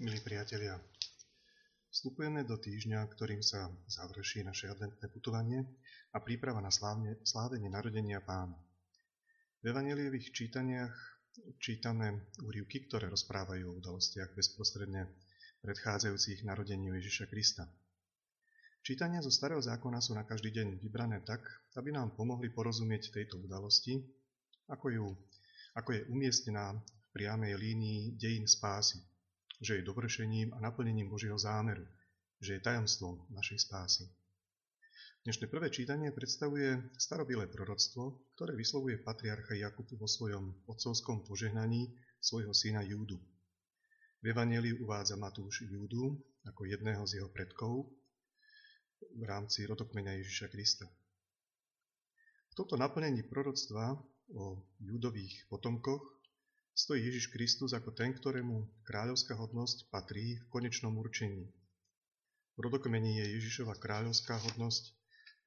Milí priatelia, vstupujeme do týždňa, ktorým sa završí naše adventné putovanie a príprava na slávne, slávenie narodenia pána. V evanelievých čítaniach čítame úrivky, ktoré rozprávajú o udalostiach bezprostredne predchádzajúcich narodeniu Ježiša Krista. Čítania zo Starého zákona sú na každý deň vybrané tak, aby nám pomohli porozumieť tejto udalosti, ako, ju, ako je umiestnená v priamej línii dejín spásy, že je dovršením a naplnením Božieho zámeru, že je tajomstvom našej spásy. Dnešné prvé čítanie predstavuje starobilé proroctvo, ktoré vyslovuje patriarcha Jakub vo svojom otcovskom požehnaní svojho syna Júdu. V Evangeliu uvádza Matúš Júdu ako jedného z jeho predkov v rámci rodokmeňa Ježiša Krista. V tomto naplnení proroctva o judových potomkoch stojí Ježiš Kristus ako ten, ktorému kráľovská hodnosť patrí v konečnom určení. V rodokmení je Ježišova kráľovská hodnosť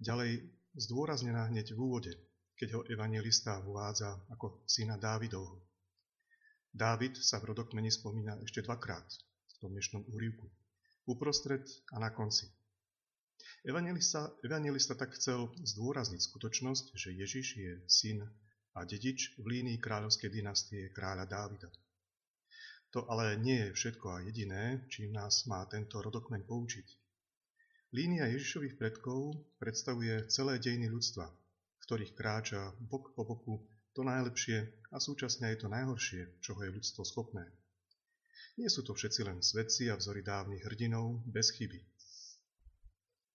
ďalej zdôraznená hneď v úvode, keď ho evangelista uvádza ako syna Dávidovho. Dávid sa v rodokmeni spomína ešte dvakrát v tom dnešnom úrivku. Uprostred a na konci. Evangelista, evangelista tak chcel zdôrazniť skutočnosť, že Ježiš je syn a dedič v línii kráľovskej dynastie kráľa Dávida. To ale nie je všetko a jediné, čím nás má tento rodokmeň poučiť. Línia Ježišových predkov predstavuje celé dejiny ľudstva, v ktorých kráča bok po boku to najlepšie a súčasne aj to najhoršie, čoho je ľudstvo schopné. Nie sú to všetci len svedci a vzory dávnych hrdinov bez chyby.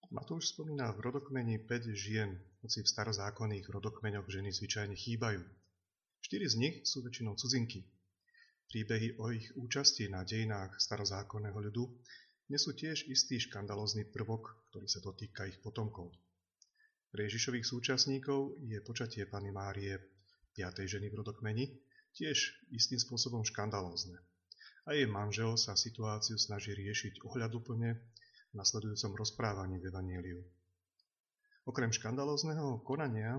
Matúš spomína v rodokmeni 5 žien, hoci v starozákonných rodokmeňoch ženy zvyčajne chýbajú. Štyri z nich sú väčšinou cudzinky. Príbehy o ich účasti na dejinách starozákonného ľudu nesú tiež istý škandalózny prvok, ktorý sa dotýka ich potomkov. Pre Ježišových súčasníkov je počatie Pany Márie, piatej ženy v rodokmeni, tiež istým spôsobom škandalózne. A jej manžel sa situáciu snaží riešiť ohľaduplne nasledujúcom rozprávaní v Evangeliu. Okrem škandalózneho konania,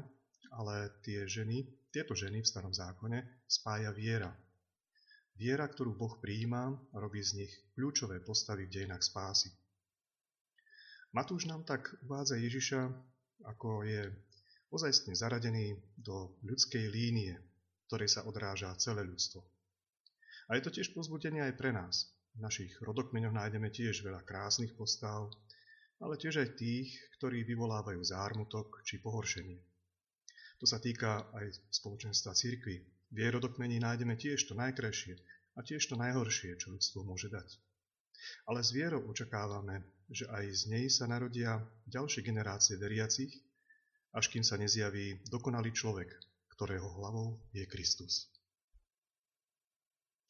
ale tie ženy, tieto ženy v starom zákone spája viera. Viera, ktorú Boh prijíma robí z nich kľúčové postavy v dejinách spásy. Matúš nám tak uvádza Ježiša, ako je ozajstne zaradený do ľudskej línie, ktorej sa odráža celé ľudstvo. A je to tiež pozbudenie aj pre nás, v našich rodokmeňoch nájdeme tiež veľa krásnych postav, ale tiež aj tých, ktorí vyvolávajú zármutok či pohoršenie. To sa týka aj spoločenstva cirkvy. V jej rodokmení nájdeme tiež to najkrajšie a tiež to najhoršie, čo ľudstvo môže dať. Ale s vierou očakávame, že aj z nej sa narodia ďalšie generácie veriacich, až kým sa nezjaví dokonalý človek, ktorého hlavou je Kristus.